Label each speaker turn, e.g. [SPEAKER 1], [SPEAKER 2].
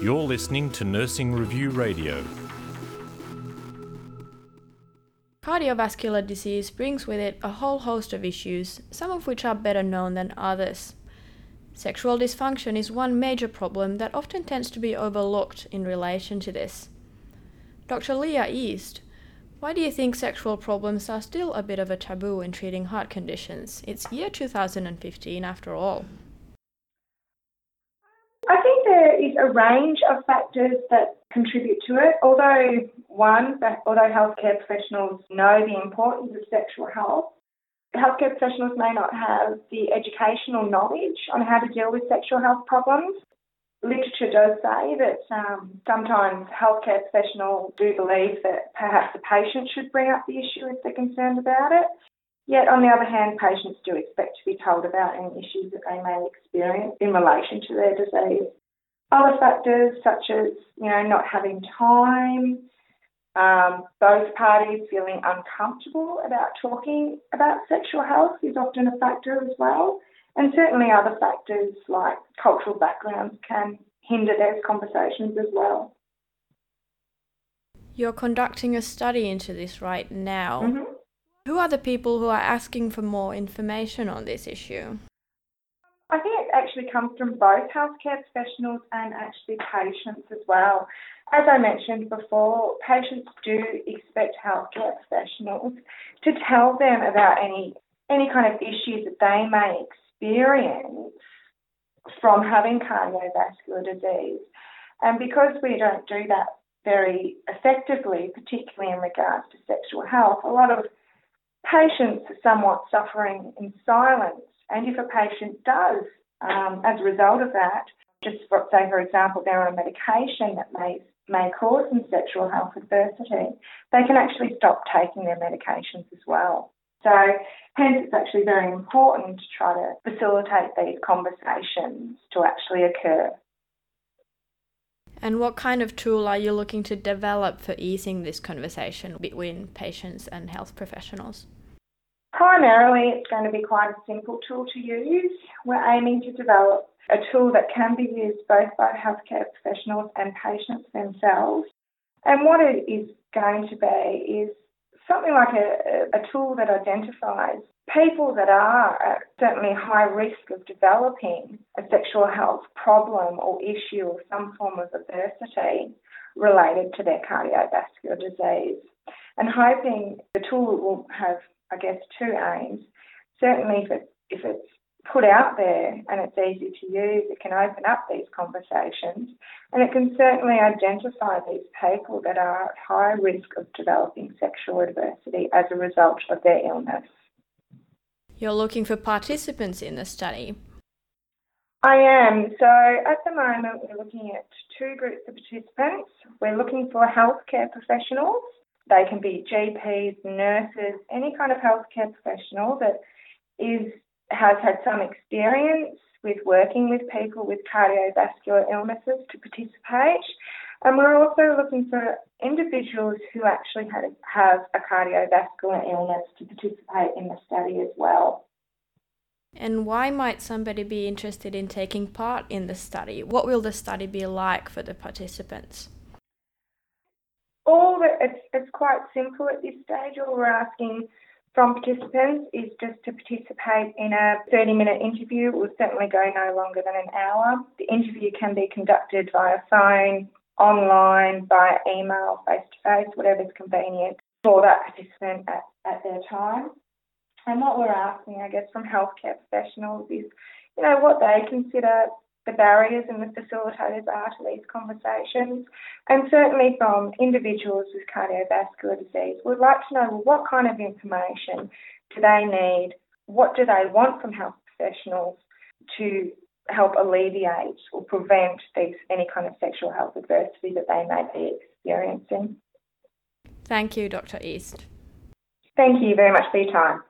[SPEAKER 1] You're listening to Nursing Review Radio.
[SPEAKER 2] Cardiovascular disease brings with it a whole host of issues, some of which are better known than others. Sexual dysfunction is one major problem that often tends to be overlooked in relation to this. Dr. Leah East, why do you think sexual problems are still a bit of a taboo in treating heart conditions? It's year 2015 after all.
[SPEAKER 3] Is a range of factors that contribute to it. Although, one, although healthcare professionals know the importance of sexual health, healthcare professionals may not have the educational knowledge on how to deal with sexual health problems. Literature does say that um, sometimes healthcare professionals do believe that perhaps the patient should bring up the issue if they're concerned about it. Yet, on the other hand, patients do expect to be told about any issues that they may experience in relation to their disease. Other factors, such as you know not having time, um, both parties feeling uncomfortable about talking about sexual health is often a factor as well. And certainly other factors like cultural backgrounds can hinder those conversations as well.
[SPEAKER 2] You're conducting a study into this right now.
[SPEAKER 3] Mm-hmm.
[SPEAKER 2] Who are the people who are asking for more information on this issue?
[SPEAKER 3] I think it actually comes from both healthcare professionals and actually patients as well. As I mentioned before, patients do expect healthcare professionals to tell them about any any kind of issues that they may experience from having cardiovascular disease. And because we don't do that very effectively, particularly in regards to sexual health, a lot of patients somewhat suffering in silence. And if a patient does, um, as a result of that, just for, say, for example, they're on a medication that may may cause some sexual health adversity, they can actually stop taking their medications as well. So, hence, it's actually very important to try to facilitate these conversations to actually occur.
[SPEAKER 2] And what kind of tool are you looking to develop for easing this conversation between patients and health professionals?
[SPEAKER 3] Primarily, it's going to be quite a simple tool to use. We're aiming to develop a tool that can be used both by healthcare professionals and patients themselves. And what it is going to be is something like a, a tool that identifies people that are at certainly high risk of developing a sexual health problem or issue or some form of adversity related to their cardiovascular disease. And hoping the tool will have, I guess, two aims. Certainly, if, it, if it's put out there and it's easy to use, it can open up these conversations and it can certainly identify these people that are at high risk of developing sexual adversity as a result of their illness.
[SPEAKER 2] You're looking for participants in the study.
[SPEAKER 3] I am. So at the moment, we're looking at two groups of participants. We're looking for healthcare professionals. They can be GPs, nurses, any kind of healthcare professional that is has had some experience with working with people with cardiovascular illnesses to participate. And we're also looking for individuals who actually had, have a cardiovascular illness to participate in the study as well.
[SPEAKER 2] And why might somebody be interested in taking part in the study? What will the study be like for the participants?
[SPEAKER 3] All the, it's, it's quite simple at this stage. All we're asking from participants is just to participate in a 30 minute interview. It will certainly go no longer than an hour. The interview can be conducted via phone, online, via email, face to face, whatever's convenient for that participant at, at their time. And what we're asking, I guess, from healthcare professionals is, you know, what they consider the barriers and the facilitators are to these conversations. And certainly from individuals with cardiovascular disease, we'd like to know well, what kind of information do they need? What do they want from health professionals to help alleviate or prevent these any kind of sexual health adversity that they may be experiencing?
[SPEAKER 2] Thank you, Dr. East.
[SPEAKER 3] Thank you very much for your time.